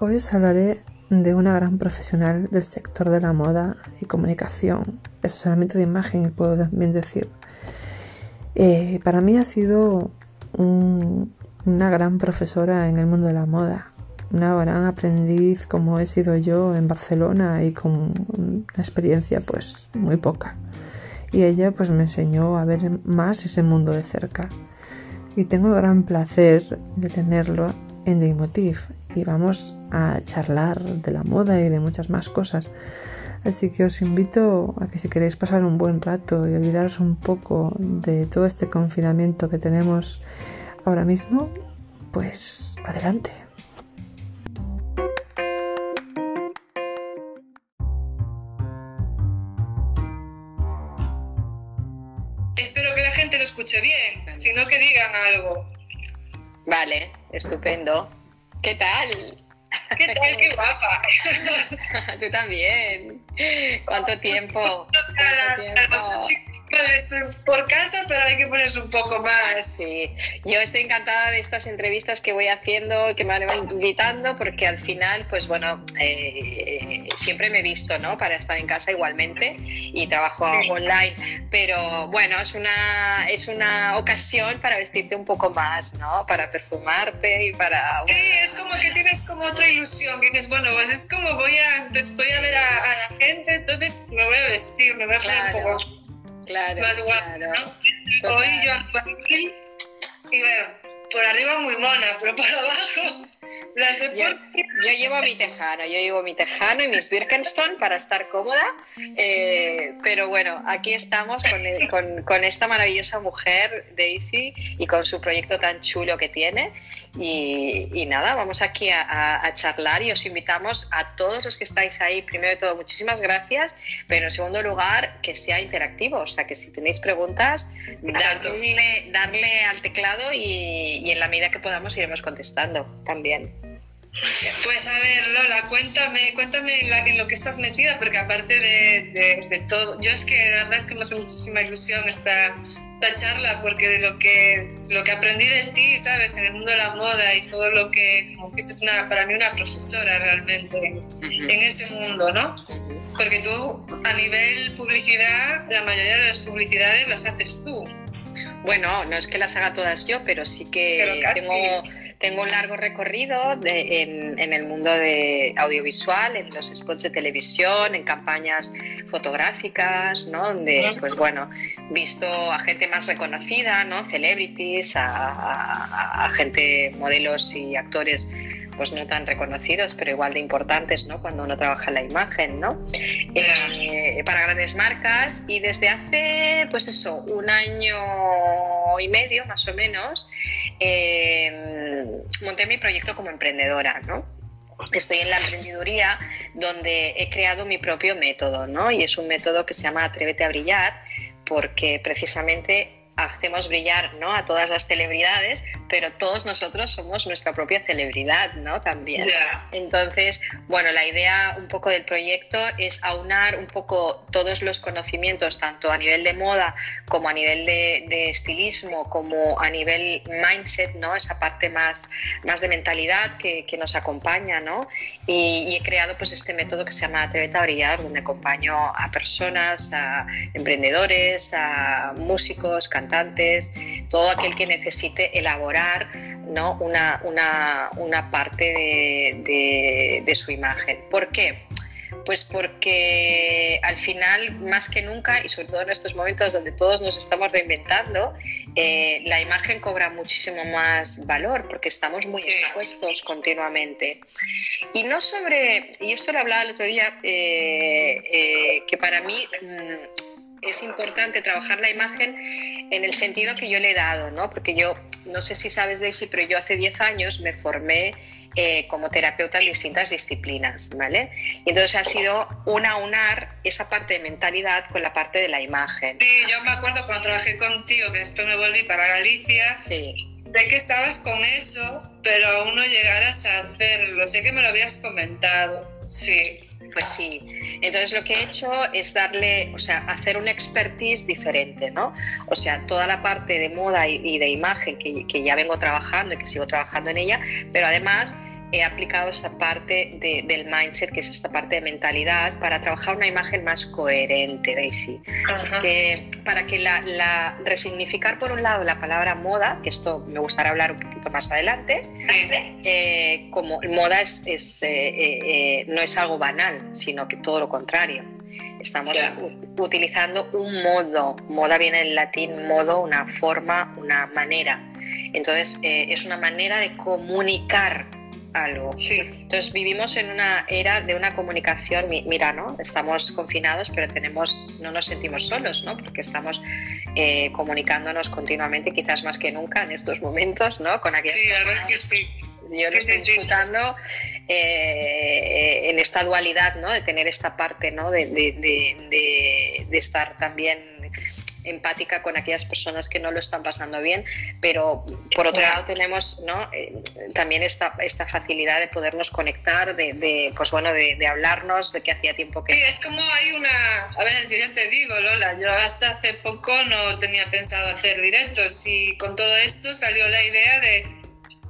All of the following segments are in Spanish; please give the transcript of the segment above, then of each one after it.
Hoy os hablaré de una gran profesional del sector de la moda y comunicación, asesoramiento de imagen, puedo también decir. Eh, para mí ha sido una gran profesora en el mundo de la moda, una gran aprendiz como he sido yo en Barcelona y con una experiencia pues muy poca. Y ella pues me enseñó a ver más ese mundo de cerca. Y tengo el gran placer de tenerlo en The Motif y vamos a charlar de la moda y de muchas más cosas. Así que os invito a que si queréis pasar un buen rato y olvidaros un poco de todo este confinamiento que tenemos ahora mismo, pues adelante. Espero que la gente lo escuche bien, si no que digan algo. Vale, estupendo. ¿Qué tal? ¿Qué tal? ¡Qué guapa! Tú también. ¿Cuánto tiempo? ¿Cuánto tiempo? Por casa, pero hay que ponerse un poco más. Sí, yo estoy encantada de estas entrevistas que voy haciendo, que me van invitando, porque al final, pues bueno, eh, siempre me he visto, ¿no? Para estar en casa igualmente y trabajo online, pero bueno, es una, es una ocasión para vestirte un poco más, ¿no? Para perfumarte y para... Sí, es como que tienes como otra ilusión, que dices, bueno, pues es como voy a, voy a ver a, la gente, entonces me voy a vestir, me voy a poner un poco claro, más guapa, ¿no? Hoy yo y bueno, por arriba muy mona, pero por abajo yo, llevo mi tejano, yo llevo mi tejano y mis Birkenstock para estar cómoda, eh, pero bueno, aquí estamos con, con, esta maravillosa mujer, Daisy, y con su proyecto tan chulo que tiene. Y, nada, vamos aquí a, charlar y os invitamos a todos los que estáis ahí, primero de todo, muchísimas gracias, pero en segundo lugar, que sea interactivo, o sea, que si tenéis preguntas, darle, darle al teclado y, y en la medida que podamos iremos contestando también. Pues a ver, Lola, cuéntame, cuéntame en, lo que estás metida, porque aparte de, todo, yo es que la verdad es que me hace muchísima ilusión esta, esta charla, porque de lo que, lo que aprendí de ti, ¿sabes? En el mundo de la moda y todo lo que, como fuiste una, para mí una profesora realmente en ese mundo, ¿no? Porque tú, a nivel publicidad, la mayoría de las publicidades las haces tú. Bueno, no es que las haga todas yo, pero sí que tengo tengo un largo recorrido en, el mundo de audiovisual, en los spots de televisión, en campañas fotográficas, ¿no? Donde, pues bueno, visto a gente más reconocida, ¿no? Celebrities, a gente, modelos y actores pues no tan reconocidos, pero igual de importantes, ¿no? Cuando uno trabaja en la imagen, ¿no? Eh, para grandes marcas y desde hace, pues eso, un año y medio más o menos, eh, monté mi proyecto como emprendedora, ¿no? Estoy en la emprendeduría donde he creado mi propio método, ¿no? Y es un método que se llama Atrévete a brillar porque precisamente hacemos brillar ¿no? a todas las celebridades, pero todos nosotros somos nuestra propia celebridad, ¿no? También. Entonces, bueno, la idea un poco del proyecto es aunar un poco todos los conocimientos, tanto a nivel de moda como a nivel de, estilismo, como a nivel mindset, ¿no? Esa parte más, más de mentalidad que, que nos acompaña, ¿no? Y, he creado pues este método que se llama Atrévete a brillar, donde acompaño a personas, a emprendedores, a músicos, cantantes, todo aquel que necesite elaborar ¿no? una, una, parte de, de, su imagen. ¿Por qué? Pues porque al final, más que nunca, y sobre todo en estos momentos donde todos nos estamos reinventando, eh, la imagen cobra muchísimo más valor porque estamos muy expuestos continuamente. Y no sobre, y esto lo hablaba el otro día, eh, eh, que para mí mm, es importante trabajar la imagen en el sentido que yo le he dado, ¿no? Porque yo, no sé si sabes, Daisy, pero yo hace 10 años me formé eh, como terapeuta en distintas disciplinas, ¿vale? Y entonces ha sido una unar esa parte de mentalidad con la parte de la imagen. Sí, yo me acuerdo cuando trabajé contigo, que después me volví para Galicia, sí. de que estabas con eso, pero aún no llegaras a hacerlo. Sé que me lo habías comentado, sí. Pues sí. Entonces lo que he hecho es darle, o sea, hacer una expertise diferente, ¿no? O sea, toda la parte de moda y, de imagen que, ya vengo trabajando y que sigo trabajando en ella, pero además he aplicado esa parte del mindset, que es esta parte de mentalidad, para trabajar una imagen más coherente, Daisy. Que, para que la, resignificar, por un lado, la palabra moda, que esto me gustará hablar un poquito más adelante, eh, como moda es, es eh, no es algo banal, sino que todo lo contrario. Estamos utilizando un modo. Moda viene del latín modo, una forma, una manera. Entonces, eh, es una manera de comunicar algo. Entonces, vivimos en una era de una comunicación, mira, ¿no? Estamos confinados, pero tenemos, no nos sentimos solos, ¿no? Porque estamos eh, comunicándonos continuamente, quizás más que nunca en estos momentos, ¿no? Con aquellas sí, verdad que sí. Yo lo estoy disfrutando eh, en esta dualidad, ¿no? De tener esta parte, ¿no? De, de, estar también empática con aquellas personas que no lo están pasando bien, pero por otro lado tenemos. Eh, también esta, esta facilidad de podernos conectar, de, pues bueno, de, hablarnos, de que hacía tiempo que... Sí, es como hay una... A ver, yo ya te digo, Lola, yo hasta hace poco no tenía pensado hacer directos y con todo esto salió la idea de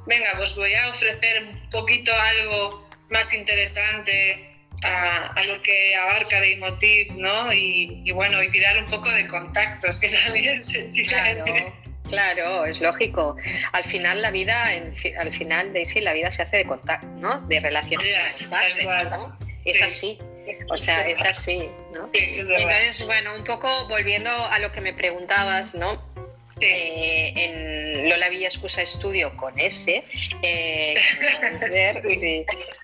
venga, pues voy a ofrecer un poquito algo más interesante a, lo que abarca de Emotiv, ¿no? Y, bueno, y tirar un poco de contactos, que también se Claro. Claro, es lógico. Al final la vida, al final Daisy, la vida se hace de contacto, ¿no? De relaciones. Es así. O sea, es así, ¿no? Entonces, bueno, un poco volviendo a lo que me preguntabas, ¿no? Eh, en Lola Villa Excusa Estudio con S, eh,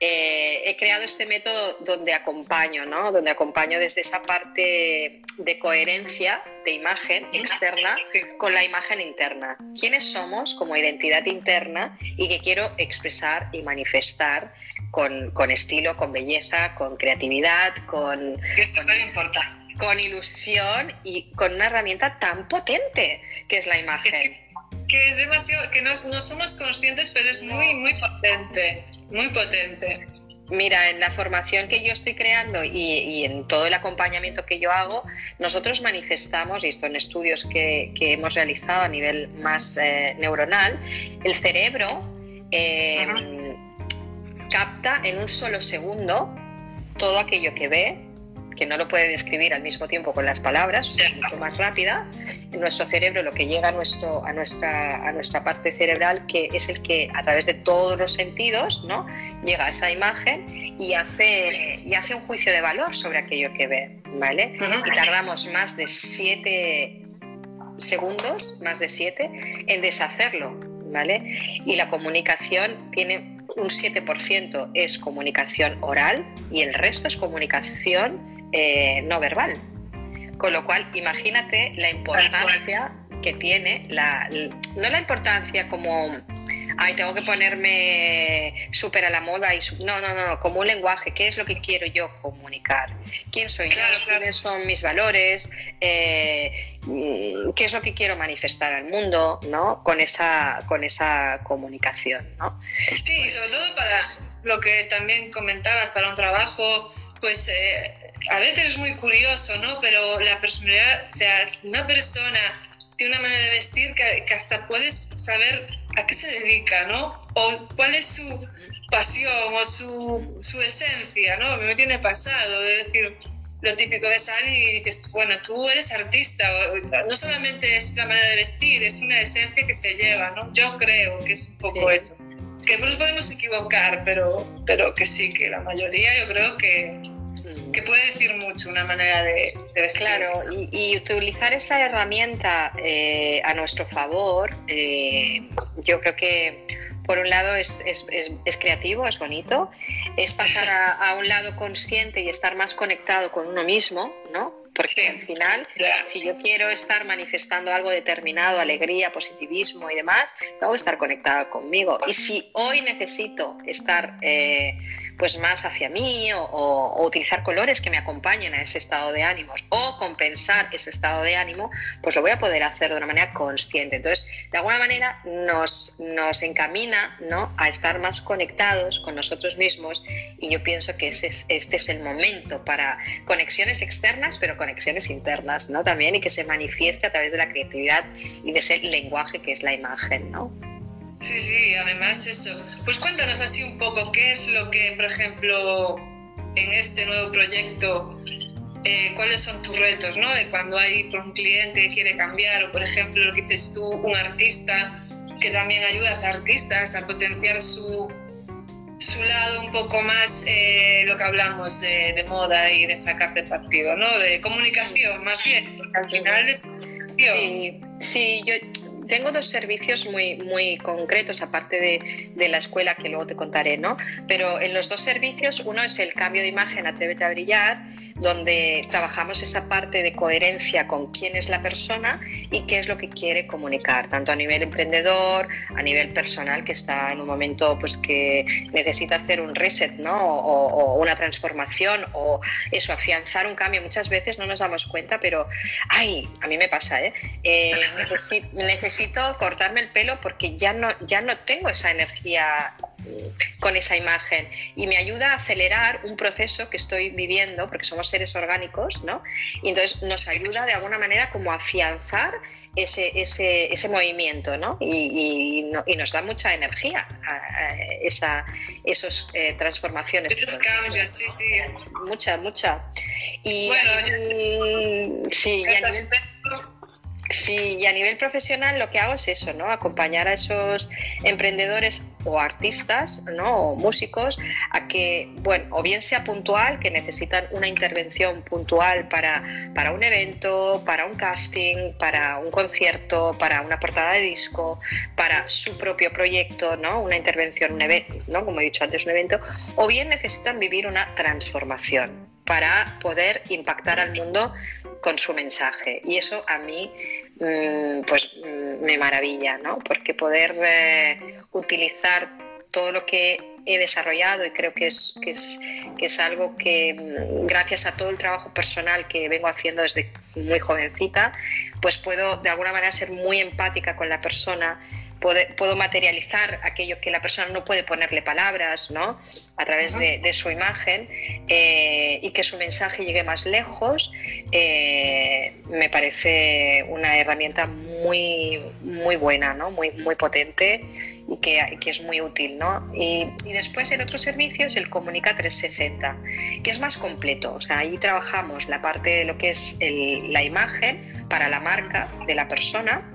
eh, he creado este método donde acompaño, ¿no? donde acompaño desde esa parte de coherencia de imagen externa con la imagen interna. ¿Quiénes somos como identidad interna y que quiero expresar y manifestar con, con estilo, con belleza, con creatividad, con... Es muy importante con ilusión y con una herramienta tan potente que es la imagen. Que, es demasiado, que no, no, somos conscientes, pero es muy, muy potente, muy potente. Mira, en la formación que yo estoy creando y, y, en todo el acompañamiento que yo hago, nosotros manifestamos, y esto en estudios que, que hemos realizado a nivel más eh, neuronal, el cerebro eh, capta en un solo segundo todo aquello que ve, que no lo puede describir al mismo tiempo con las palabras, es mucho más rápida. En nuestro cerebro lo que llega a, nuestro, a, nuestra, a nuestra parte cerebral, que es el que a través de todos los sentidos ¿no? llega a esa imagen y hace, y hace un juicio de valor sobre aquello que ve. ¿vale? Y tardamos más de siete segundos, más de siete, en deshacerlo. ¿vale? Y la comunicación tiene un 7% es comunicación oral y el resto es comunicación eh, no verbal. Con lo cual, imagínate la importancia que tiene, la, no la importancia como, ay, tengo que ponerme súper a la moda, y no, no, no, como un lenguaje, ¿qué es lo que quiero yo comunicar? ¿Quién soy yo? ¿Quiénes son mis valores? Eh, ¿Qué es lo que quiero manifestar al mundo ¿no? con, esa, con esa comunicación? ¿no? Sí, sobre todo para lo que también comentabas, para un trabajo pues eh, a veces es muy curioso, ¿no? Pero la personalidad, o sea, una persona tiene una manera de vestir que, hasta puedes saber a qué se dedica, ¿no? O cuál es su pasión o su, su esencia, ¿no? Me tiene pasado de decir lo típico de salir y dices, bueno, tú eres artista, no solamente es la manera de vestir, es una esencia que se lleva, ¿no? Yo creo que es un poco eso. Que nos podemos equivocar, pero, pero que sí, que la mayoría yo creo que, que puede decir mucho una manera de, de Claro, y, utilizar esa herramienta eh, a nuestro favor, eh, yo creo que por un lado es, es, es, creativo, es bonito, es pasar a, a, un lado consciente y estar más conectado con uno mismo, ¿no? Porque al final, si yo quiero estar manifestando algo determinado, alegría, positivismo y demás, tengo que estar conectado conmigo. Y si hoy necesito estar eh, pues más hacia mí o, utilizar colores que me acompañen a ese estado de ánimos o compensar ese estado de ánimo, pues lo voy a poder hacer de una manera consciente. Entonces, de alguna manera nos, nos encamina ¿no? a estar más conectados con nosotros mismos y yo pienso que ese este es el momento para conexiones externas, pero conexiones internas ¿no? también y que se manifieste a través de la creatividad y de ese lenguaje que es la imagen. ¿no? Sí, sí, además eso. Pues cuéntanos así un poco qué es lo que, por ejemplo, en este nuevo proyecto, eh, cuáles son tus retos, ¿no? De cuando hay un cliente que quiere cambiar o, por ejemplo, lo que dices tú, un artista, que también ayudas a artistas a potenciar su, su lado un poco más, eh, lo que hablamos de, moda y de sacar de partido, ¿no? De comunicación, más bien, porque al final es... Sí, sí, yo tengo dos servicios muy, muy concretos, aparte de, de, la escuela que luego te contaré, ¿no? Pero en los dos servicios, uno es el cambio de imagen Atrévete a brillar, donde trabajamos esa parte de coherencia con quién es la persona y qué es lo que quiere comunicar, tanto a nivel emprendedor, a nivel personal, que está en un momento pues que necesita hacer un reset, ¿no? O, una transformación o eso, afianzar un cambio. Muchas veces no nos damos cuenta, pero, ay, a mí me pasa, ¿eh? eh necesito necesito cortarme el pelo porque ya no, ya no tengo esa energía con esa imagen y me ayuda a acelerar un proceso que estoy viviendo porque somos seres orgánicos, ¿no? Y entonces nos ayuda de alguna manera como a afianzar ese, ese, ese movimiento, ¿no? Y, y, nos da mucha energía esa, esos eh, transformaciones. cambios, sí, sí. Mucha, mucha. Y bueno, sí, y a nivel Sí, y a nivel profesional lo que hago es eso, ¿no? Acompañar a esos emprendedores o artistas, ¿no? O músicos a que, bueno, o bien sea puntual, que necesitan una intervención puntual para, para un evento, para un casting, para un concierto, para una portada de disco, para su propio proyecto, ¿no? Una intervención, un evento, ¿no? Como he dicho antes, un evento, o bien necesitan vivir una transformación para poder impactar al mundo con su mensaje. Y eso a mí mm, pues mm, me maravilla, ¿no? Porque poder eh, utilizar todo lo que he desarrollado y creo que es, que es, que es algo que mm, gracias a todo el trabajo personal que vengo haciendo desde muy jovencita, pues puedo de alguna manera ser muy empática con la persona, puedo, materializar aquello que la persona no puede ponerle palabras, ¿no? A través de, su imagen eh, y que su mensaje llegue más lejos, eh, me parece una herramienta muy, muy buena, ¿no? Muy, muy potente y que, que, es muy útil. ¿no? Y, y, después el otro servicio es el Comunica 360, que es más completo. O sea, ahí trabajamos la parte de lo que es la imagen para la marca de la persona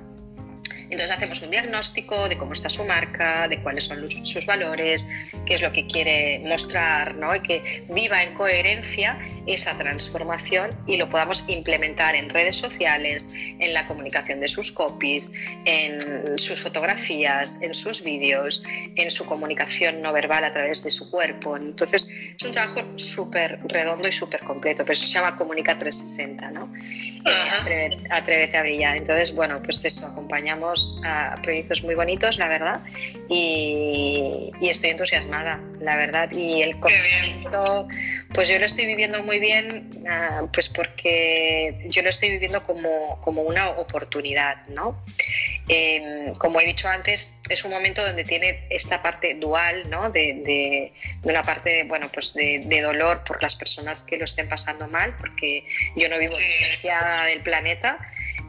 entonces hacemos un diagnóstico de cómo está su marca, de cuáles son sus valores, qué es lo que quiere mostrar, ¿no? y que viva en coherencia esa transformación y lo podamos implementar en redes sociales, en la comunicación de sus copies, en sus fotografías, en sus vídeos, en su comunicación no verbal a través de su cuerpo. Entonces es un trabajo súper redondo y súper completo, pero eso se llama Comunica 360, ¿no? Eh, atrévete, a brillar. Entonces, bueno, pues eso, acompañamos a proyectos muy bonitos, la verdad, y, y estoy entusiasmada, la verdad. Y el conocimiento, pues yo lo estoy viviendo muy bien, ah, pues porque yo lo estoy viviendo como, como una oportunidad, ¿no? Em, como he dicho antes, es un momento donde tiene esta parte dual, ¿no? De, de, una parte, bueno, pues de, dolor por las personas que lo estén pasando mal, porque yo no vivo distanciada del planeta.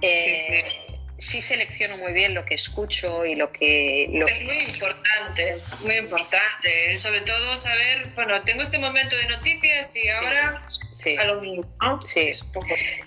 Eh, sí, selecciono muy bien lo que escucho y lo que... es muy importante, muy importante. Sobre todo saber, bueno, tengo este momento de noticias y ahora... Sí. A lo mismo, sí.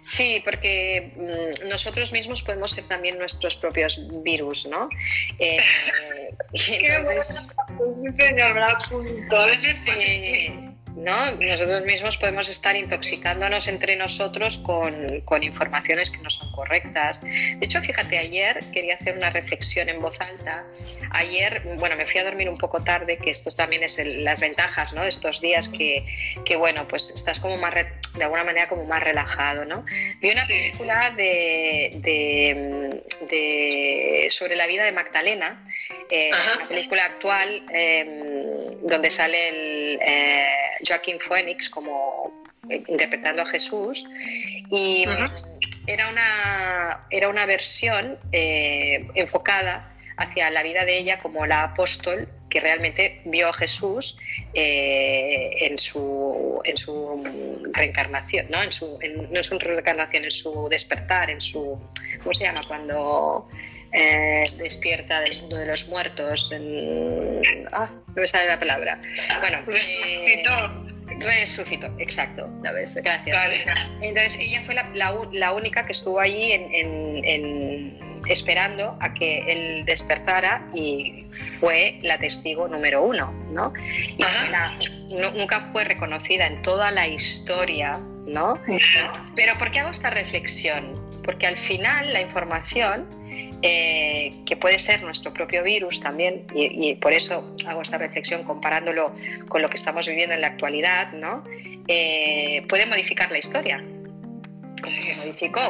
sí, porque mm, nosotros mismos podemos ser también nuestros propios virus, ¿no? Eh, Qué entonces, bueno. señor, me apunto. A veces sí. ¿No? Nosotros mismos podemos estar intoxicándonos entre nosotros con, con, informaciones que no son correctas. De hecho, fíjate, ayer quería hacer una reflexión en voz alta. Ayer, bueno, me fui a dormir un poco tarde, que esto también es las ventajas, ¿no? De estos días que, que, bueno, pues estás como más, de alguna manera como más relajado, ¿no? Vi una película de, de, de, sobre la vida de Magdalena, eh, una película actual eh, donde sale el... Eh, Joaquín Phoenix como eh, interpretando a Jesús. Y era, una, era una versión eh, enfocada hacia la vida de ella como la apóstol que realmente vio a Jesús eh, en, su, en su reencarnación, ¿no? En su, no en su reencarnación, en su despertar, en su, ¿cómo se llama? Cuando despierta del mundo de los muertos. ah, no me sale la palabra. Bueno, resucitó. Resucitó, exacto. Gracias. Entonces ella fue la, única que estuvo allí en, esperando a que él despertara y fue la testigo número uno, ¿no? Y nunca fue reconocida en toda la historia, ¿no? Pero ¿por qué hago esta reflexión? Porque al final la información eh, que puede ser nuestro propio virus también, y, por eso hago esta reflexión comparándolo con lo que estamos viviendo en la actualidad, ¿no? Eh, puede modificar la historia, como se modificó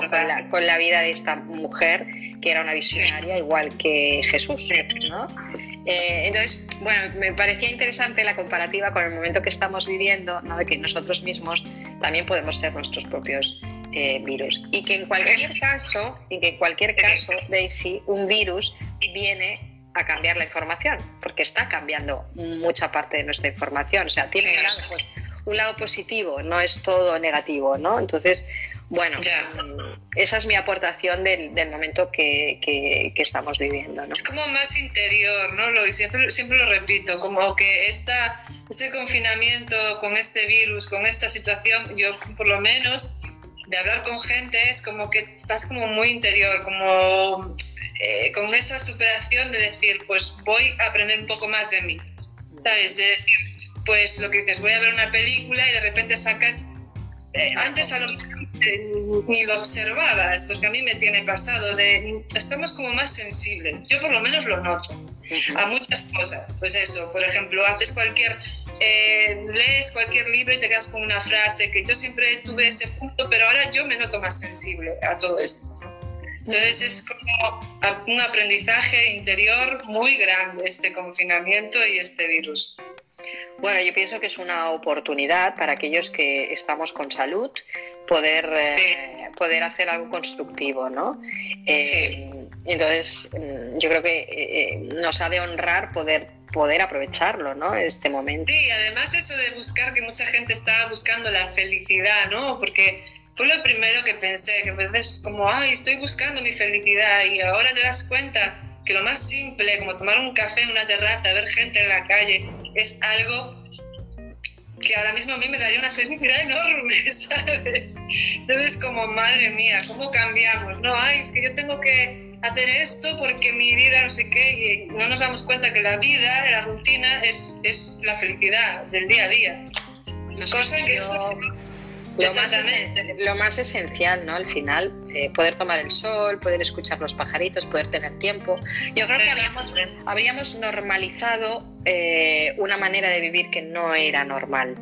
con la, vida de esta mujer, que era una visionaria igual que Jesús, ¿no? Eh, entonces, bueno, me parecía interesante la comparativa con el momento que estamos viviendo, ¿no? de que nosotros mismos también podemos ser nuestros propios eh, virus. Y que en cualquier caso, y que en cualquier caso, Daisy, un virus viene a cambiar la información, porque está cambiando mucha parte de nuestra información. O sea, tiene pues, un lado, positivo, no es todo negativo, ¿no? Entonces, bueno, esa es mi aportación del, momento que, que, estamos viviendo. ¿no? Es como más interior, ¿no? Lo, siempre, siempre lo repito, como que esta, este confinamiento con este virus, con esta situación, yo por lo menos de hablar con gente es como que estás como muy interior, como eh, con esa superación de decir, pues voy a aprender un poco más de mí, ¿sabes? De decir, pues lo que dices, voy a ver una película y de repente sacas, eh, antes a lo eh, ni lo observabas, porque a mí me tiene pasado, de estamos como más sensibles, yo por lo menos lo noto, a muchas cosas, pues eso, por ejemplo, haces cualquier eh, lees cualquier libro y te quedas con una frase, que yo siempre tuve ese punto, pero ahora yo me noto más sensible a todo esto. Entonces es como un aprendizaje interior muy grande este confinamiento y este virus. Bueno, yo pienso que es una oportunidad para aquellos que estamos con salud poder, eh, poder hacer algo constructivo, ¿no? Eh, entonces, mm, yo creo que nos ha de honrar poder poder aprovecharlo, ¿no? Este momento. Sí, además eso de buscar, que mucha gente estaba buscando la felicidad, ¿no? Porque fue lo primero que pensé, que veces como, ay, estoy buscando mi felicidad y ahora te das cuenta que lo más simple, como tomar un café en una terraza, ver gente en la calle, es algo que ahora mismo a mí me daría una felicidad enorme, ¿sabes? Entonces, como, madre mía, ¿cómo cambiamos? No, ay, es que yo tengo que hacer esto porque mi vida no sé qué, y no nos damos cuenta que la vida, la rutina, es, es la felicidad del día a día. Cosa que lo, más lo más esencial, ¿no? Al final, eh, poder tomar el sol, poder escuchar los pajaritos, poder tener tiempo. Yo creo que habíamos, habríamos normalizado eh, una manera de vivir que no era normal.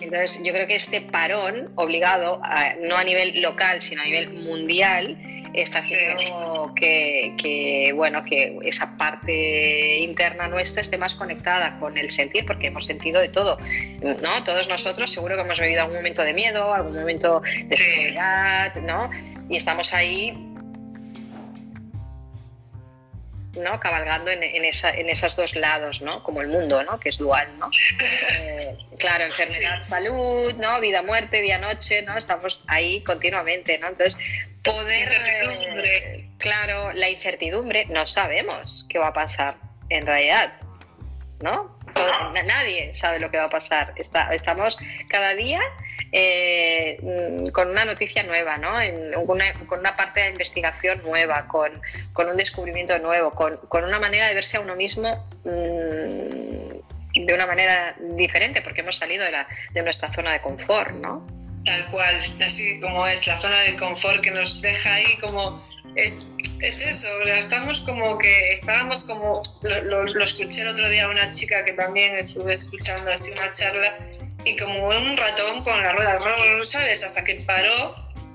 Entonces, yo creo que este parón obligado, no a nivel local, sino a nivel mundial, está haciendo que, bueno, que esa parte interna nuestra esté más conectada con el sentir, porque hemos sentido de todo, ¿no? Todos nosotros seguro que hemos vivido algún momento de miedo, algún momento de soledad, ¿no? Y estamos ahí ¿no? cabalgando en, en, esa, en, esos dos lados, ¿no? como el mundo, ¿no? que es dual. ¿no? Eh, claro, enfermedad, salud, ¿no? vida, muerte, día, noche, ¿no? estamos ahí continuamente. ¿no? Entonces, poder, eh, claro, la incertidumbre, no sabemos qué va a pasar en realidad, ¿no? Nadie sabe lo que va a pasar. estamos cada día eh, mm, con una noticia nueva, ¿no? con una parte de investigación nueva, con, un descubrimiento nuevo, con, una manera de verse a uno mismo mm, de una manera diferente, porque hemos salido de, de nuestra zona de confort, ¿no? Tal cual, así como es la zona de confort que nos deja ahí como es, es eso, estamos como que estábamos como, lo, escuché el otro día a una chica que también estuve escuchando así una charla y como un ratón con la rueda, ¿sabes? Hasta que paró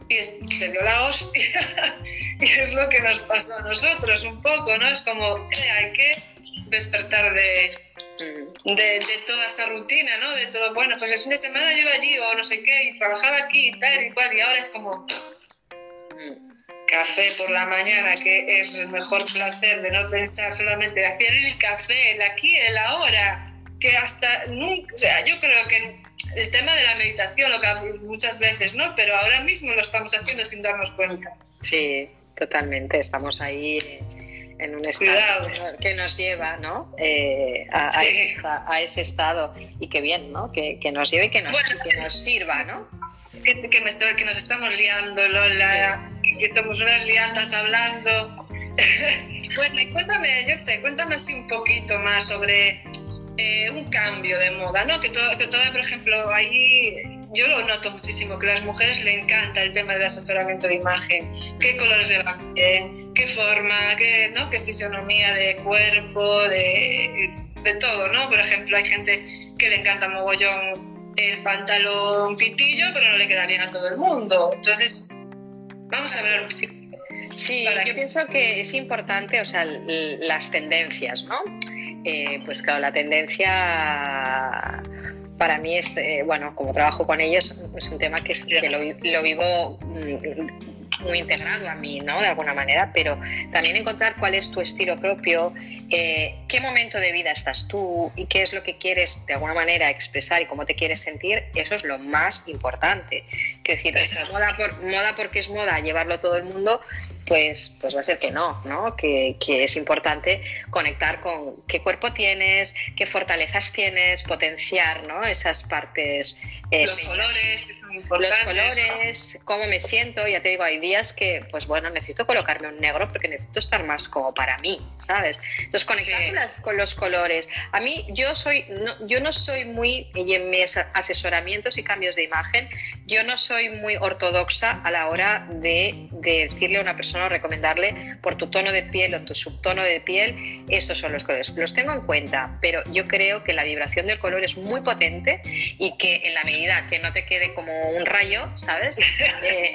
y se dio la hostia y es lo que nos pasó a nosotros un poco, ¿no? Es como, eh, hay que despertar de, de, toda esta rutina, ¿no? De todo, bueno, pues el fin de semana yo iba allí o no sé qué y trabajaba aquí y tal y cual y ahora es como café por la mañana, que es el mejor placer de no pensar solamente de hacer el café, el aquí, el ahora, que hasta nunca, o sea, yo creo que el tema de la meditación lo que muchas veces, ¿no? Pero ahora mismo lo estamos haciendo sin darnos cuenta. Sí, totalmente. Estamos ahí en un estado que nos lleva ¿no? Eh, a, ese estado y que bien, ¿no? que, nos lleve y que nos, que nos sirva. ¿no? Que, que, nos estamos liando, Lola, que somos unas liandas hablando. bueno, cuéntame, yo sé, cuéntame así un poquito más sobre eh, un cambio de moda, ¿no? Que, todo, que todo, por ejemplo, ahí yo lo noto muchísimo, que a las mujeres le encanta el tema del asesoramiento de imagen, qué colores le van bien, qué forma, qué, ¿no? qué fisionomía de cuerpo, de, de todo, ¿no? Por ejemplo, hay gente que le encanta mogollón el pantalón pitillo, pero no le queda bien a todo el mundo. Entonces, vamos a ver un poquito. Sí, yo pienso que es importante, o sea, las tendencias, ¿no? Eh, pues claro, la tendencia para mí es, eh, bueno, como trabajo con ellos, es un tema que, lo, vivo mm, muy integrado a mí, ¿no? De alguna manera, pero también encontrar cuál es tu estilo propio, eh, qué momento de vida estás tú y qué es lo que quieres de alguna manera expresar y cómo te quieres sentir, eso es lo más importante. Quiero decir, moda, por, moda porque es moda, llevarlo todo el mundo, pues, pues va a ser que no, ¿no? Que, que, es importante conectar con qué cuerpo tienes, qué fortalezas tienes, potenciar ¿no? esas partes. Eh, los colores, los colores, cómo me siento. Ya te digo, hay días que, pues bueno, necesito colocarme un negro porque necesito estar más como para mí, ¿sabes? Entonces, conectar con los colores. A mí, yo soy, no, yo no soy muy, y en mis asesoramientos y cambios de imagen, yo no soy muy ortodoxa a la hora de, de decirle a una persona recomendarle por tu tono de piel o tu subtono de piel, esos son los colores. Los tengo en cuenta, pero yo creo que la vibración del color es muy potente y que en la medida que no te quede como un rayo, ¿sabes? Eh,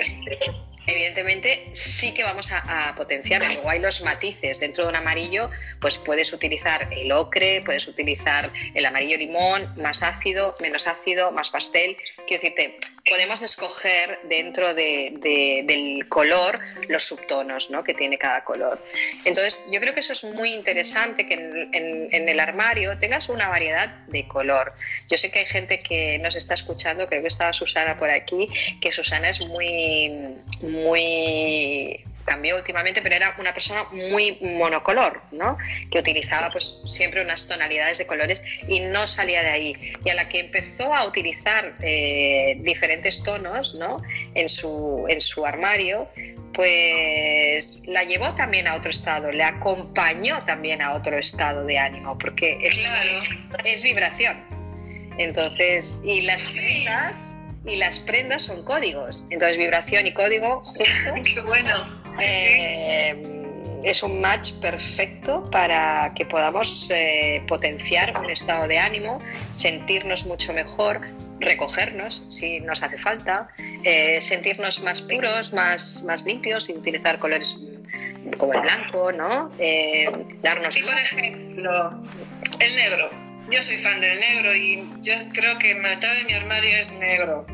evidentemente sí que vamos a, potenciar. Luego hay los matices. Dentro de un amarillo, pues puedes utilizar el ocre, puedes utilizar el amarillo limón, más ácido, menos ácido, más pastel. Quiero decirte, podemos escoger dentro del color los subtonos ¿no? que tiene cada color. Entonces, yo creo que eso es muy interesante, que en, el armario tengas una variedad de color. Yo sé que hay gente que nos está escuchando, creo que estaba Susana por aquí, que Susana es muy, muy cambió últimamente, pero era una persona muy monocolor, ¿no? Que utilizaba pues siempre unas tonalidades de colores y no salía de ahí. Y a la que empezó a utilizar eh, diferentes tonos, ¿no? En su, en su armario, pues la llevó también a otro estado, le acompañó también a otro estado de ánimo, porque es, es vibración. Entonces, y las prendas, y las prendas son códigos. Entonces, vibración y código, Qué bueno. Eh, es un match perfecto para que podamos eh, potenciar un estado de ánimo, sentirnos mucho mejor, recogernos si nos hace falta, eh, sentirnos más puros, más, más limpios y utilizar colores como el blanco, ¿no? darnos. Y por ejemplo, el negro. Yo soy fan del negro y yo creo que mitad de mi armario es negro,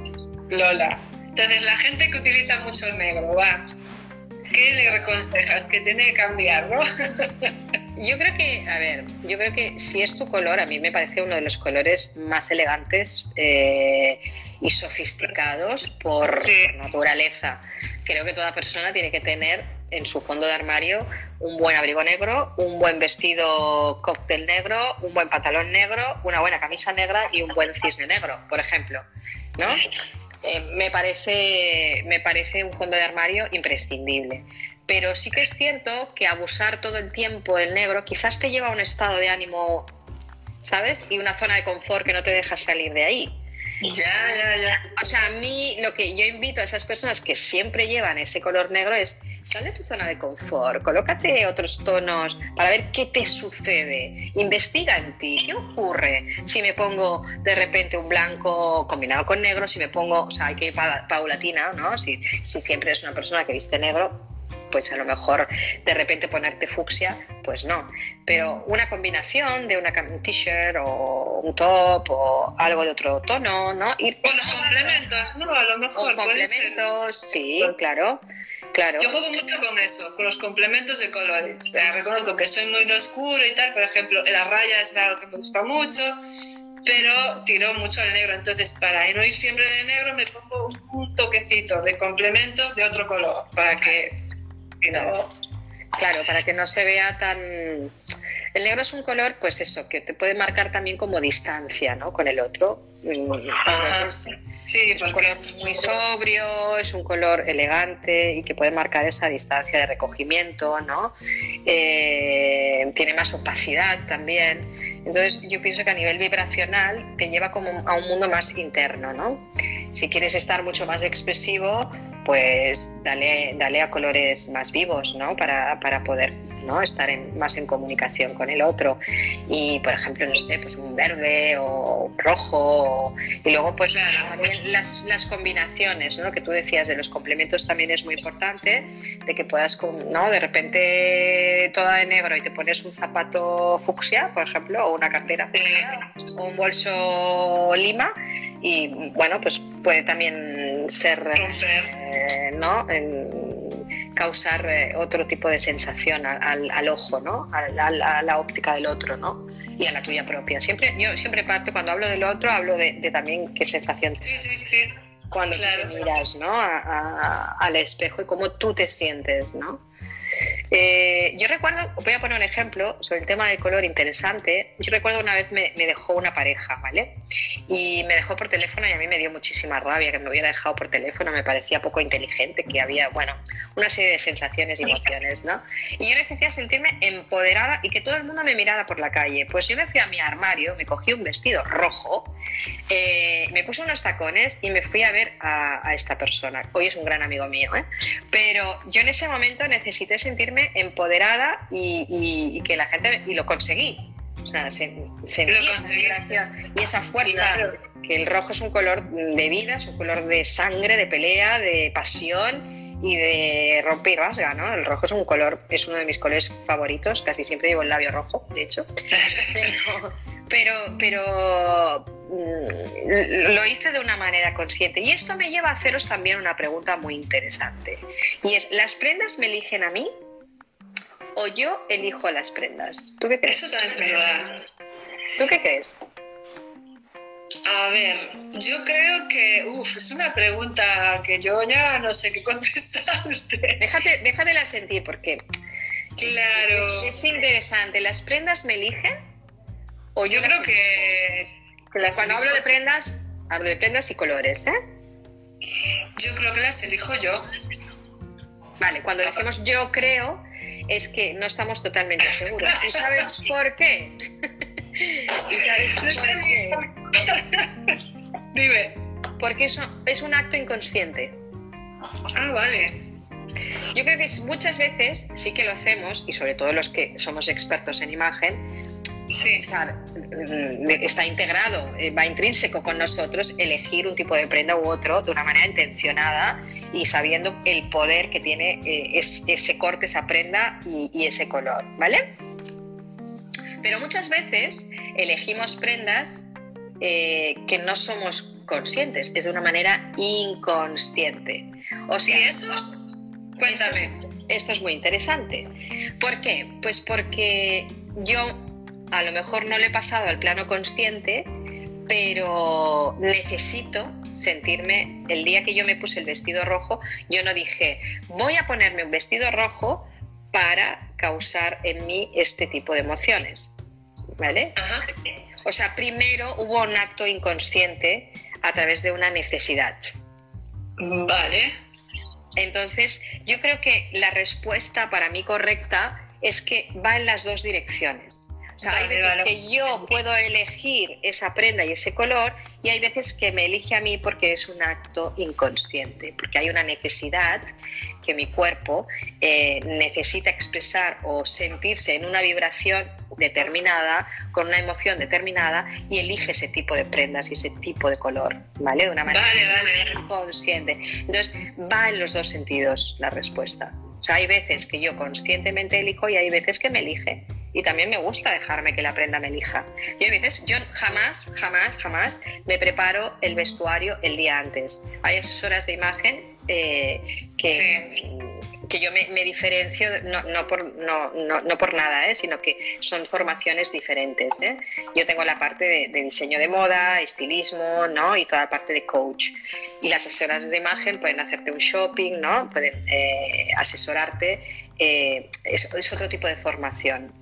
Lola. Entonces, la gente que utiliza mucho el negro, va, ¿qué le aconsejas? Que tiene que cambiar, ¿no? Yo creo que, a ver, yo creo que si es tu color, a mí me parece uno de los colores más elegantes eh, y sofisticados por, naturaleza. Creo que toda persona tiene que tener en su fondo de armario un buen abrigo negro, un buen vestido cóctel negro, un buen pantalón negro, una buena camisa negra y un buen cisne negro, por ejemplo, ¿no? Eh, me, parece, me parece un fondo de armario imprescindible. Pero sí que es cierto que abusar todo el tiempo del negro quizás te lleva a un estado de ánimo, ¿sabes? Y una zona de confort que no te deja salir de ahí. Ya, ya, ya. O sea, a mí lo que yo invito a esas personas que siempre llevan ese color negro es sal de tu zona de confort, colócate otros tonos para ver qué te sucede, investiga en ti, qué ocurre si me pongo de repente un blanco combinado con negro, si me pongo, o sea, hay que ir paulatina, ¿no? Si, si siempre eres una persona que viste negro, pues a lo mejor de repente ponerte fucsia, pues no. Pero una combinación de una t-shirt o un top o algo de otro tono, ¿no? Ir con los complementos, ¿no? A lo mejor. complementos, sí, claro. Claro. Yo juego mucho con eso, con los complementos de colores. O sea, reconozco que soy muy de oscuro y tal, por ejemplo, la raya es algo que me gusta mucho, pero tiro mucho al negro. Entonces, para no ir siempre de negro, me pongo un toquecito de complemento de otro color, para que Claro, para que no se vea tan... El negro es un color, pues eso, que te puede marcar también como distancia, ¿no? Con el otro. Mm, Sí, es un color muy sobrio, es un color elegante y que puede marcar esa distancia de recogimiento, ¿no? Eh, tiene más opacidad también. Entonces yo pienso que a nivel vibracional te lleva como a un mundo más interno, ¿no? Si quieres estar mucho más expresivo, pues dale, dale a colores más vivos, ¿no? Para, para poder ¿no? estar más en comunicación con el otro. Y, por ejemplo, no sé, pues un verde o un rojo. y luego, pues las, las, combinaciones, ¿no? que tú decías de los complementos también es muy importante, de que puedas, ¿no? de repente toda de negro y te pones un zapato fucsia, por ejemplo, o una cartera o un bolso lima. Y bueno, pues puede también ser, eh, ¿no? causar eh, otro tipo de sensación al, ojo, ¿no? A, la óptica del otro, ¿no? Y a la tuya propia. Siempre, yo siempre parto, cuando hablo del otro, hablo de, también qué sensación sí, sí, sí. cuando te miras, ¿no? al espejo y cómo tú te sientes, ¿no? Eh, yo recuerdo, voy a poner un ejemplo sobre el tema del color interesante. Yo recuerdo una vez me, dejó una pareja, ¿vale? Y me dejó por teléfono y a mí me dio muchísima rabia que me hubiera dejado por teléfono. Me parecía poco inteligente, que había, bueno, una serie de sensaciones y emociones, ¿no? Y yo necesitaba sentirme empoderada y que todo el mundo me mirara por la calle. Pues yo me fui a mi armario, me cogí un vestido rojo, eh, me puse unos tacones y me fui a ver a, a esta persona. Hoy es un gran amigo mío, ¿eh? Pero yo en ese momento necesité sentirme empoderada y, que la gente, y lo conseguí. O sea, y esa fuerza, que el rojo es un color de vida, es un color de sangre, de pelea, de pasión y de rompe y rasga, ¿no? El rojo es un color, es uno de mis colores favoritos, casi siempre llevo el labio rojo, de hecho. pero, pero mm, lo hice de una manera consciente. Y esto me lleva a haceros también una pregunta muy interesante. Y es, ¿las prendas me eligen a mí o yo elijo las prendas. ¿Tú qué crees? Eso también es verdad. ¿Tú qué crees? A ver, yo creo que, uff, es una pregunta que yo ya no sé qué contestarte. Déjate, déjatela sentir porque claro. Es, interesante. ¿Las prendas me eligen? O yo, creo que, Cuando hablo de prendas, hablo de prendas y colores, ¿eh? Yo creo que las elijo yo. Vale, cuando decimos yo creo, es que no estamos totalmente seguros. ¿Y sabes por qué? ¿Y sabes por qué? Dime. Porque eso es un acto inconsciente. Ah, vale. Yo creo que muchas veces sí que lo hacemos, y sobre todo los que somos expertos en imagen, Sí. Mm, está integrado, eh, va intrínseco con nosotros elegir un tipo de prenda u otro de una manera intencionada y sabiendo el poder que tiene eh, ese corte, esa prenda y, ese color, ¿vale? Pero muchas veces elegimos prendas eh, que no somos conscientes, es de una manera inconsciente. O sea, ¿Y eso? Cuéntame. Esto, esto es muy interesante. ¿Por qué? Pues porque yo a lo mejor no le he pasado al plano consciente, pero necesito sentirme, el día que yo me puse el vestido rojo, yo no dije, voy a ponerme un vestido rojo para causar en mí este tipo de emociones. ¿Vale? O sea, primero hubo un acto inconsciente a través de una necesidad. Vale. Entonces, yo creo que la respuesta para mí correcta es que va en las dos direcciones hay veces que yo puedo elegir esa prenda y ese color y hay veces que me elige a mí porque es un acto inconsciente, porque hay una necesidad que mi cuerpo eh, necesita expresar o sentirse en una vibración determinada, con una emoción determinada y elige ese tipo de prendas y ese tipo de color, ¿vale? De una manera consciente. Entonces, va en los dos sentidos la respuesta. O sea, hay veces que yo conscientemente elijo y hay veces que me elige y también me gusta dejarme que la prenda me elija. Y a veces yo jamás, jamás, jamás me preparo el vestuario el día antes. Hay asesoras de imagen eh, que, que yo me, diferencio, no, no, por, no, no, por nada, ¿eh? sino que son formaciones diferentes. ¿eh? Yo tengo la parte de, diseño de moda, estilismo ¿no? y toda la parte de coach. Y las asesoras de imagen pueden hacerte un shopping, ¿no? pueden eh, asesorarte. Eh, es, es otro tipo de formación.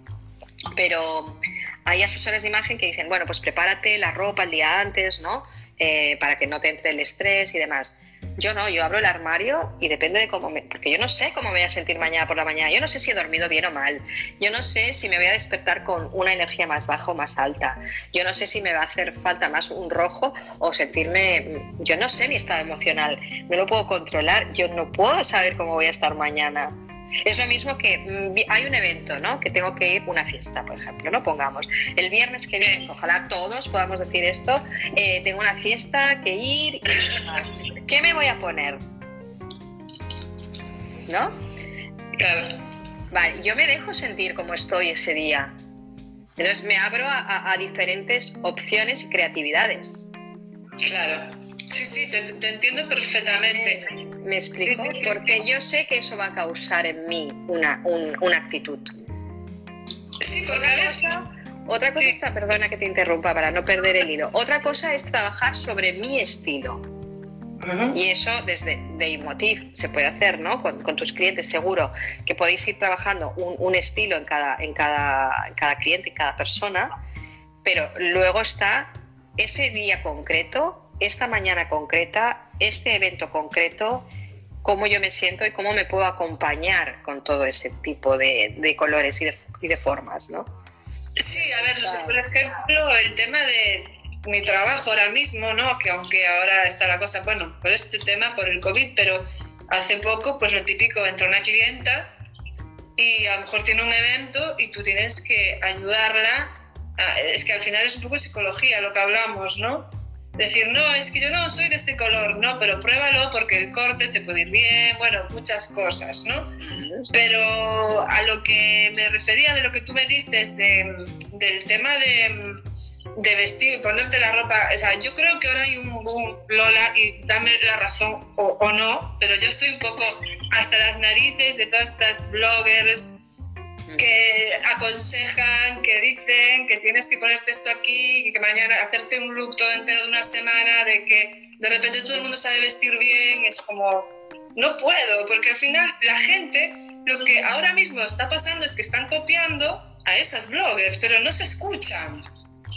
Pero hay asesores de imagen que dicen, bueno, pues prepárate la ropa el día antes, ¿no? Eh, para que no te entre el estrés y demás. Yo no, yo abro el armario y depende de cómo me... Porque yo no sé cómo me voy a sentir mañana por la mañana. Yo no sé si he dormido bien o mal. Yo no sé si me voy a despertar con una energía más baja o más alta. Yo no sé si me va a hacer falta más un rojo o sentirme... Yo no sé mi estado emocional. No lo puedo controlar. Yo no puedo saber cómo voy a estar mañana. Es lo mismo que mm, hay un evento, ¿no? Que tengo que ir una fiesta, por ejemplo, ¿no? Pongamos, el viernes que viene, ojalá todos podamos decir esto, eh, tengo una fiesta que ir y demás. ¿Qué me voy a poner? ¿No? Claro. Vale, yo me dejo sentir como estoy ese día. Entonces me abro a, diferentes opciones y creatividades. Claro. Sí, sí, te, entiendo perfectamente. ¿Me, explico? Porque yo sé que eso va a causar en mí una, una actitud. Sí, porque otra cosa, otra cosa está, perdona que te interrumpa para no perder el hilo. Otra cosa es trabajar sobre mi estilo. Y eso desde de se puede hacer, ¿no? Con, tus clientes, seguro que podéis ir trabajando un, un, estilo en cada, en, cada, en cada cliente, en cada persona, pero luego está ese día concreto esta mañana concreta, este evento concreto, cómo yo me siento y cómo me puedo acompañar con todo ese tipo de, colores y de, formas, ¿no? Sí, a ver, por ejemplo, el tema de mi trabajo ahora mismo, ¿no? Que aunque ahora está la cosa, bueno, por este tema, por el COVID, pero hace poco, pues lo típico, entra una clienta y a lo mejor tiene un evento y tú tienes que ayudarla. es que al final es un poco psicología lo que hablamos, ¿no? Decir, no, es que yo no soy de este color, no, pero pruébalo porque el corte te puede ir bien, bueno, muchas cosas, ¿no? Pero a lo que me refería de lo que tú me dices del tema de, de vestir, ponerte la ropa, o sea, yo creo que ahora hay un boom, Lola, y dame la razón o, o no, pero yo estoy un poco hasta las narices de todas estas bloggers, que aconsejan, que dicen que tienes que ponerte esto aquí y que mañana hacerte un look todo entero de una semana, de que de repente todo el mundo sabe vestir bien, es como, no puedo, porque al final la gente, lo que ahora mismo está pasando es que están copiando a esas bloggers, pero no se escuchan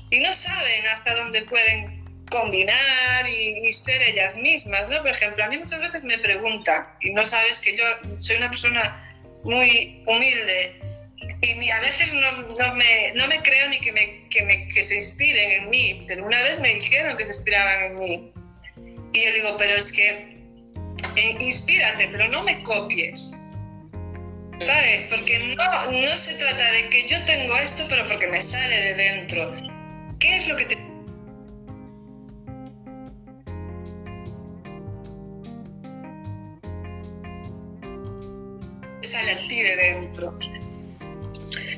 y no saben hasta dónde pueden combinar y, y, ser ellas mismas, ¿no? Por ejemplo, a mí muchas veces me preguntan, y no sabes que yo soy una persona muy humilde, y a veces no, no, me, no, me, creo ni que, me, que, me, que, se inspiren en mí, pero una vez me dijeron que se inspiraban en mí. Y yo digo, pero es que eh, inspírate, pero no me copies. ¿Sabes? Porque no, no se trata de que yo tengo esto, pero porque me sale de dentro. ¿Qué es lo que te sale a ti de dentro?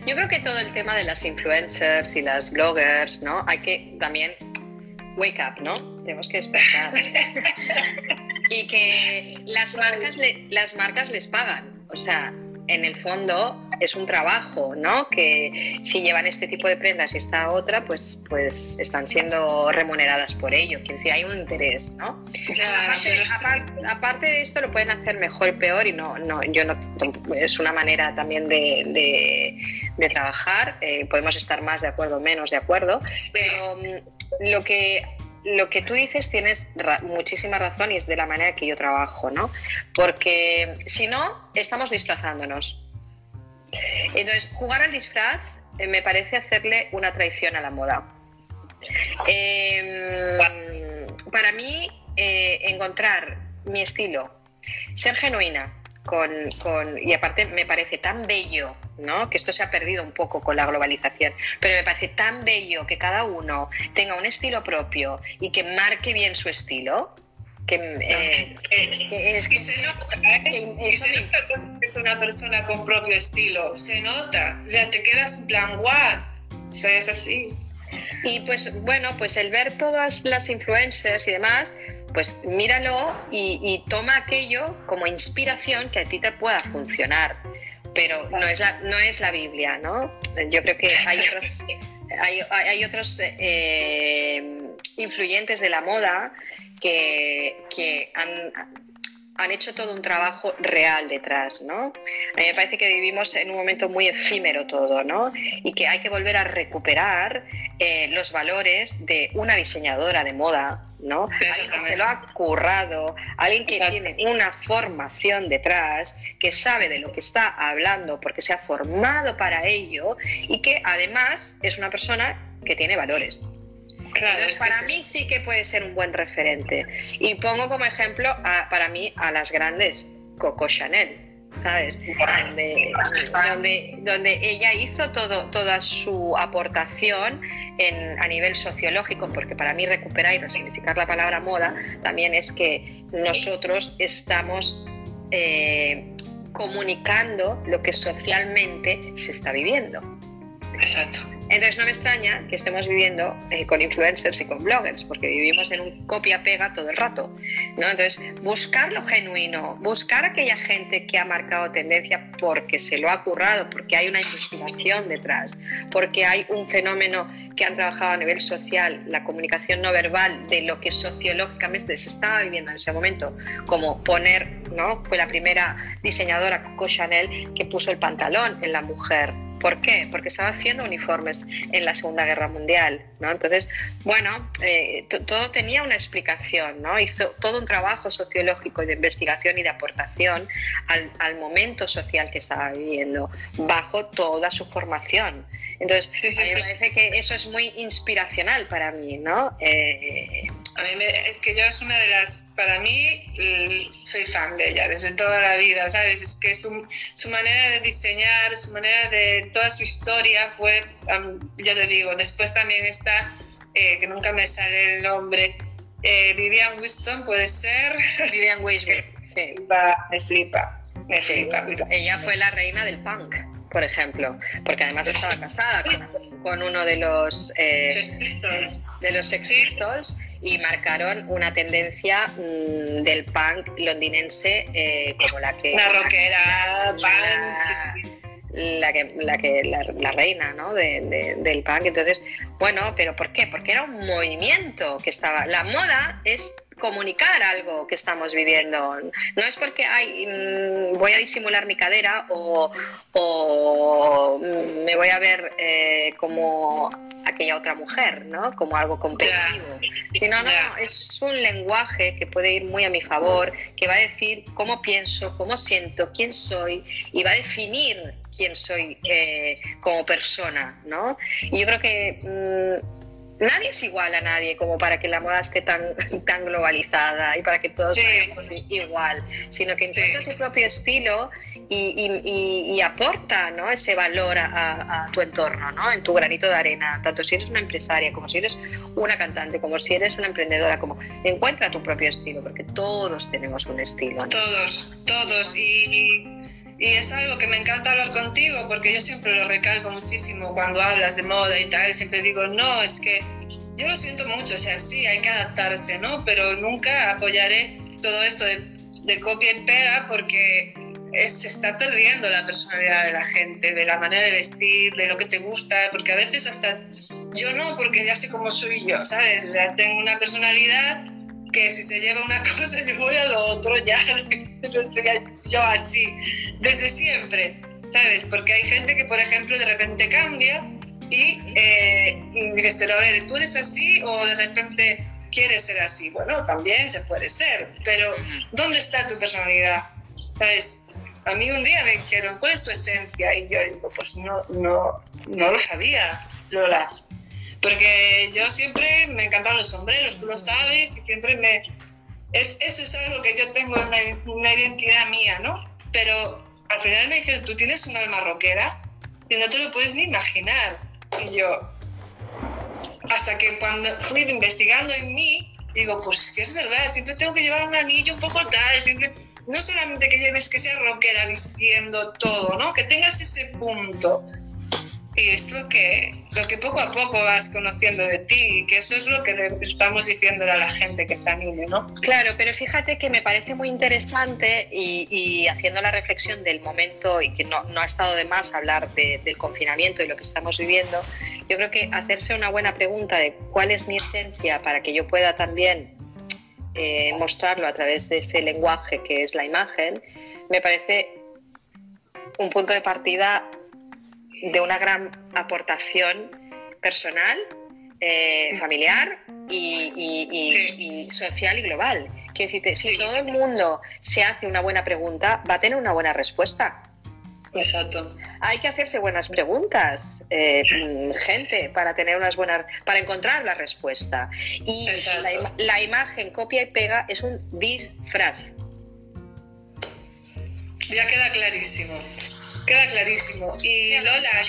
Yo creo que todo el tema de las influencers y las bloggers, ¿no? Hay que también wake up, ¿no? Tenemos que despertar. y que las marcas, las marcas les pagan. O sea, en el fondo es un trabajo, ¿no? Que si llevan este tipo de prendas y esta otra, pues, pues están siendo remuneradas por ello. Quiere decir, hay un interés, ¿no? aparte, de esto lo pueden hacer mejor y peor y no, no, yo no, es una manera también de, de, trabajar. Eh, podemos estar más de acuerdo o menos de acuerdo, pero mm, lo que lo que tú dices tienes muchísima razón y es de la manera que yo trabajo, ¿no? Porque si no, estamos disfrazándonos. Entonces, jugar al disfraz eh, me parece hacerle una traición a la moda. Em, para mí, eh, encontrar mi estilo, ser genuina, con, y aparte me parece tan bello, ¿no? Que esto se ha perdido un poco con la globalización, pero me parece tan bello que cada uno tenga un estilo propio y que marque bien su estilo. Que, eh, es, que se nota, ¿eh? se nota que es una persona con propio estilo, se nota, o sea, te quedas en plan, guau, es así. Y pues bueno, pues el ver todas las influencers y demás, pues míralo y, toma aquello como inspiración que a ti te pueda funcionar. Pero no es la, no es la Biblia, ¿no? Yo creo que hay otros, hay, otros eh, influyentes de la moda que, que han, han hecho todo un trabajo real detrás, ¿no? A mí me parece que vivimos en un momento muy efímero todo, ¿no? Y que hay que volver a recuperar eh, los valores de una diseñadora de moda, ¿no? Alguien que se lo ha currado, alguien que tiene una formación detrás, que sabe de lo que está hablando porque se ha formado para ello y que además es una persona que tiene valores. Entonces, para mí sí que puede ser un buen referente. Y pongo como ejemplo para mí a las grandes Coco Chanel. ¿Sabes? Donde, donde, ella hizo todo, toda su aportación en, a nivel sociológico, porque para mí recuperar y resignificar la palabra moda también es que nosotros estamos eh, comunicando lo que socialmente se está viviendo. Exacto. Entonces no me extraña que estemos viviendo eh, con influencers y con bloggers, porque vivimos en un copia-pega todo el rato. ¿no? Entonces, buscar lo genuino, buscar aquella gente que ha marcado tendencia porque se lo ha currado, porque hay una investigación detrás, porque hay un fenómeno que han trabajado a nivel social, la comunicación no verbal de lo que sociológicamente se estaba viviendo en ese momento, como poner, ¿no? Fue la primera diseñadora Coco Chanel que puso el pantalón en la mujer ¿Por qué? Porque estaba haciendo uniformes en la Segunda Guerra Mundial, ¿no? Entonces, bueno, eh, todo tenía una explicación, ¿no? Hizo todo un trabajo sociológico de investigación y de aportación al, momento social que estaba viviendo, bajo toda su formación. Entonces, a mí me parece que eso es muy inspiracional para mí, ¿no? Eh, a mí me, que yo es una de las, para mí, soy fan de ella desde toda la vida, ¿sabes? Es que su, su manera de diseñar, su manera de, toda su historia fue, ya te digo, después también está, eh, que nunca me sale el nombre, eh, Vivian Winston, puede ser. Vivian Winston, sí. me flipa, me flipa. Ella fue la reina del punk por ejemplo, porque además estaba casada con, uno de los eh, de los Sex y marcaron una tendencia mm, del punk londinense eh, como la que la rockera la, que, la, que la, reina ¿no? del punk entonces bueno pero ¿por qué? porque era un movimiento que estaba la moda es comunicar algo que estamos viviendo. No es porque ay, mm, voy a disimular mi cadera o, mm, me voy a ver eh, como aquella otra mujer, ¿no? Como algo competitivo. Sino, no, es un lenguaje que puede ir muy a mi favor, que va a decir cómo pienso, cómo siento, quién soy y va a definir quién soy eh, como persona, ¿no? Y yo creo que mm, nadie es igual a nadie como para que la moda esté tan, tan globalizada y para que todos seamos igual, sino que encuentra su propio estilo y, aporta ¿no? ese valor a, tu entorno, ¿no? en tu granito de arena, tanto si eres una empresaria como si eres una cantante, como si eres una emprendedora, como encuentra tu propio estilo, porque todos tenemos un estilo. Todos, todos. y y es algo que me encanta hablar contigo porque yo siempre lo recalco muchísimo cuando hablas de moda y tal. Siempre digo, no, es que yo lo siento mucho, o sea, sí, hay que adaptarse, ¿no? Pero nunca apoyaré todo esto de, de copia y pega porque se está perdiendo la personalidad de la gente, de la manera de vestir, de lo que te gusta, porque a veces hasta yo no, porque ya sé cómo soy yo, ¿sabes? O sea, tengo una personalidad que si se lleva una cosa yo voy a lo otro, ya yo así, desde siempre, ¿sabes? Porque hay gente que, por ejemplo, de repente cambia y, eh, y dices, pero a ver, ¿tú eres así o de repente quieres ser así? Bueno, también se puede ser, pero ¿dónde está tu personalidad? ¿Sabes? A mí un día me dijeron, ¿cuál es tu esencia? Y yo digo, pues no, no, no lo sabía, Lola porque yo siempre me encantan los sombreros, tú lo sabes, y siempre me... Es, eso es algo que yo tengo, una, una identidad mía, ¿no? Pero al final me dijeron, tú tienes una alma rockera y no te lo puedes ni imaginar. Y yo, hasta que cuando fui investigando en mí, digo, pues que es verdad, siempre tengo que llevar un anillo un poco tal, siempre, no solamente que lleves que sea rockera vistiendo todo, ¿no? Que tengas ese punto. Y es lo que, lo que poco a poco vas conociendo de ti, que eso es lo que estamos diciéndole a la gente que se anime, ¿no? Claro, pero fíjate que me parece muy interesante y, haciendo la reflexión del momento y que no, no ha estado de más hablar del confinamiento y lo que estamos viviendo, yo creo que hacerse una buena pregunta de cuál es mi esencia para que yo pueda también eh, mostrarlo a través de ese lenguaje que es la imagen, me parece un punto de partida de una gran aportación personal, eh, familiar y, social y global. Quiero decirte, si todo el mundo se hace una buena pregunta, va a tener una buena respuesta. Exacto. Hay que hacerse buenas preguntas, eh, gente, para tener unas buenas, para encontrar la respuesta. Y la, la, imagen copia y pega es un disfraz. Ya queda clarísimo. Queda clarísimo. Y Lola,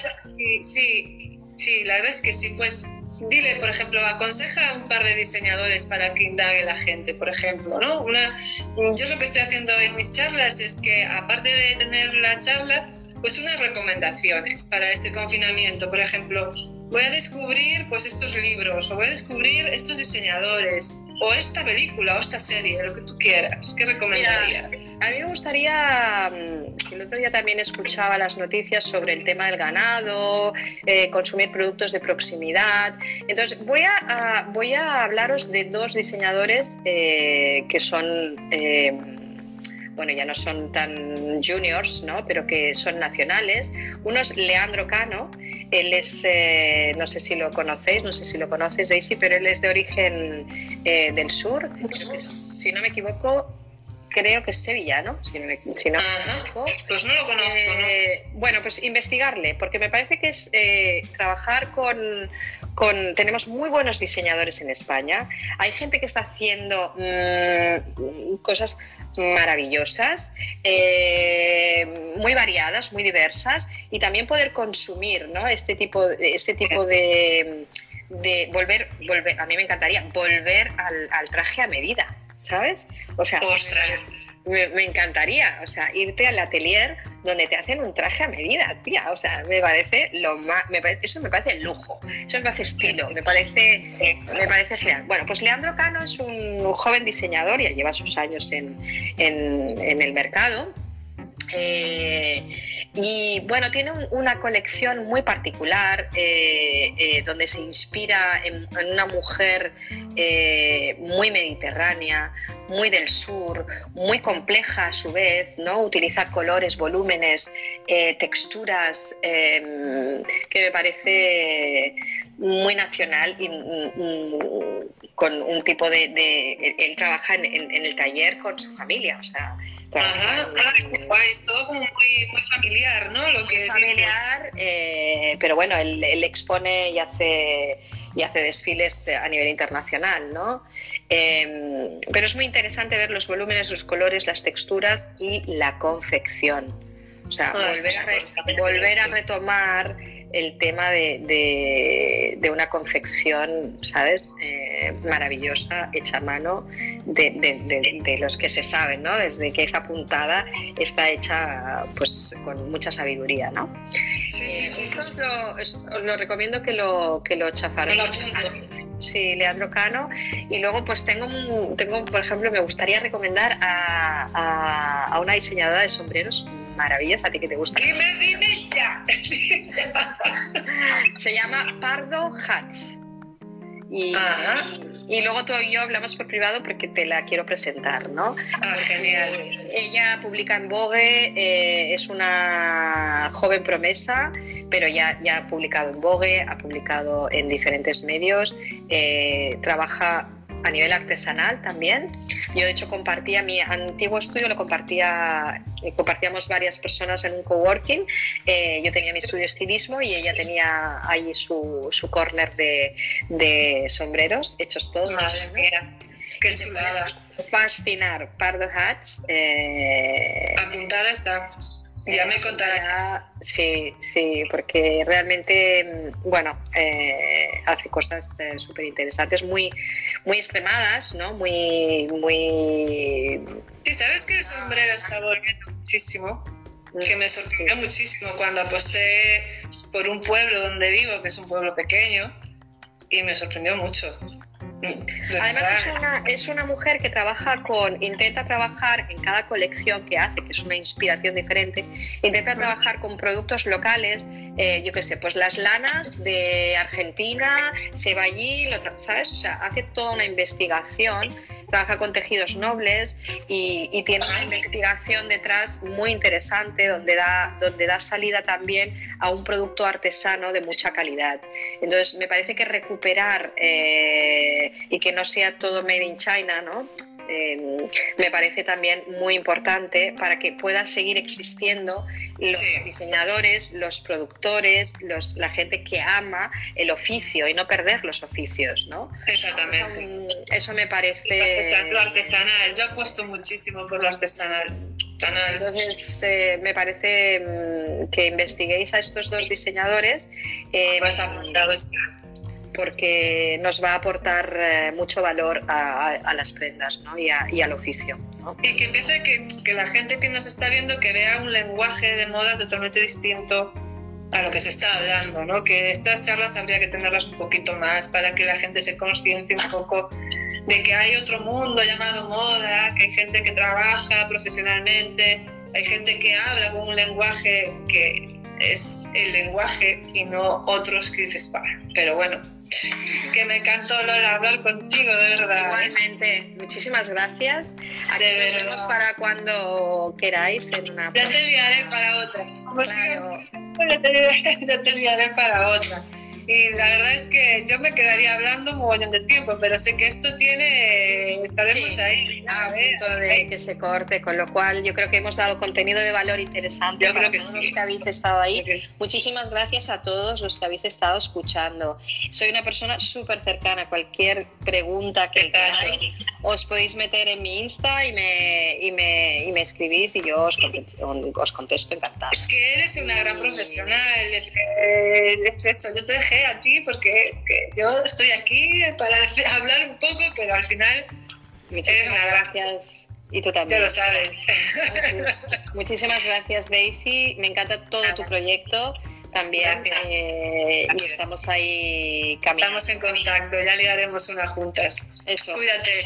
sí, sí, la verdad es que sí, pues dile, por ejemplo, aconseja a un par de diseñadores para que indague la gente, por ejemplo, ¿no? Una, yo lo que estoy haciendo en mis charlas es que, aparte de tener la charla, pues unas recomendaciones para este confinamiento. Por ejemplo, voy a descubrir pues estos libros, o voy a descubrir estos diseñadores, o esta película, o esta serie, lo que tú quieras. ¿Qué recomendarías? A mí me gustaría, mm, el otro día también escuchaba las noticias sobre el tema del ganado, eh, consumir productos de proximidad. Entonces, voy a, voy a hablaros de dos diseñadores eh, que son... Eh, bueno, ya no son tan juniors, ¿no? pero que son nacionales. Uno es Leandro Cano, él es, eh, no sé si lo conocéis, no sé si lo conoces, Daisy, pero él es de origen eh, del sur. si no me equivoco, creo que es sevillano, si no, me, si no Pues no lo conozco. Eh, bueno, pues investigarle, porque me parece que es trabajar con, con, Tenemos muy buenos diseñadores en España. Hay gente que está haciendo mm, cosas maravillosas, eh, muy variadas, muy diversas y también poder consumir ¿no? este tipo, este tipo de, de volver, volver, a mí me encantaría volver al, al traje a medida, ¿sabes? O sea, me, encantaría, o sea, irte al atelier donde te hacen un traje a medida, tía, o sea, me parece lo más, eso me parece lujo, eso me parece estilo, me parece, me parece genial. Bueno, pues Leandro Cano es un joven diseñador, ya lleva sus años en, en, el mercado. Eh, y bueno, tiene una colección muy particular eh, eh, donde se inspira en, una mujer eh, muy mediterránea, muy del sur, muy compleja a su vez, ¿no? Utiliza colores, volúmenes, texturas em, que me parece muy nacional y con un tipo de, él trabaja en, el taller con su familia, o sea, Ajá, es todo como muy, muy familiar, ¿no? Lo que familiar, eh, pero bueno, él, expone y hace, y hace desfiles a nivel internacional, ¿no? Em, pero es muy interesante ver los volúmenes, los colores, las texturas y la confección. O sea, ah, volver, a volver a retomar el tema de, de, una confección, ¿sabes? Eh, maravillosa, hecha a mano, de, de, los que se saben, ¿no? Desde que esa puntada está hecha pues con mucha sabiduría, ¿no? Sí, Eso os lo, lo, recomiendo que lo, que lo Sí, Leandro Cano. Y luego, pues tengo, tengo, por ejemplo, me gustaría recomendar a, a, a una diseñadora de sombreros maravillas, a ti que te gusta. Dime, dime ya. Se llama Pardo Hats. Y, y, luego tú y yo hablamos por privado porque te la quiero presentar, ¿no? Ah, genial. Ella publica en Vogue, eh, es una joven promesa, pero ya, ya ha publicado en Vogue, ha publicado en diferentes medios, eh, trabaja a nivel artesanal también. Yo de hecho compartía mi antiguo estudio, lo compartía, compartíamos varias personas en un coworking. Eh, yo tenía mi estudio de estilismo y ella tenía ahí su, su corner de, de sombreros hechos todos. Madre mía, qué chulada. Fascinar, Pardo Hats. Eh, Apuntada está. Ya me contará. Sí, sí, porque realmente, mm, bueno, eh, hace cosas eh, súper interesantes, muy, muy extremadas, ¿no? Muy, muy... Sí, ¿sabes que el sombrero está volviendo muchísimo? Que me sorprendió muchísimo cuando aposté por un pueblo donde vivo, que es un pueblo pequeño, y me sorprendió mucho. Además es una, es una mujer que trabaja con, intenta trabajar en cada colección que hace, que es una inspiración diferente, intenta trabajar con productos locales, eh, yo qué sé, pues las lanas de Argentina, se va allí, lo ¿sabes? O sea, hace toda una investigación trabaja con tejidos nobles y, tiene una investigación detrás muy interesante donde da, donde da salida también a un producto artesano de mucha calidad. Entonces, me parece que recuperar eh, y que no sea todo made in China, ¿no? Em, me parece también muy importante para que pueda seguir existiendo los diseñadores, los productores, los, la gente que ama el oficio y no perder los oficios, ¿no? Exactamente. Eso, me parece... Lo artesanal, yo apuesto muchísimo por lo artesanal. Entonces, eh, me parece mm, que investiguéis a estos dos diseñadores. Eh, pues porque nos va a aportar eh, mucho valor a, las prendas ¿no? y, al oficio. Y que empiece que, que, la gente que nos está viendo que vea un lenguaje de moda totalmente distinto a lo que se está hablando, ¿no? que estas charlas habría que tenerlas un poquito más para que la gente se conciencie un poco de que hay otro mundo llamado moda, que hay gente que trabaja profesionalmente, hay gente que habla con un lenguaje que es el lenguaje y no otros que dices, para. Pero bueno, que me encantó Lola hablar contigo, de verdad. Igualmente, muchísimas gracias. Aquí veremos para cuando queráis en una. Ya te enviaré para otra. Claro. ya, te, ya te enviaré para otra. Y la verdad es que yo me quedaría hablando un montón de tiempo, pero sé que esto tiene, estaremos ahí. A punto de que se corte, con lo cual yo creo que hemos dado contenido de valor interesante yo creo que todos los que habéis estado ahí. Muchísimas gracias a todos los que habéis estado escuchando. Soy una persona súper cercana, cualquier pregunta que tengáis, os podéis meter en mi Insta y me, y me, y me escribís y yo os contesto, os contesto encantada. Es que eres una gran profesional, es, es eso, yo te dejé a ti porque es que yo estoy aquí para hablar un poco, pero al final... Muchísimas gracias. Y tú también. Ya lo sabes. Muchísimas gracias, Daisy. Me encanta todo tu proyecto también eh, y estamos ahí caminando. Estamos en contacto, ya le haremos unas juntas. Eso. Cuídate.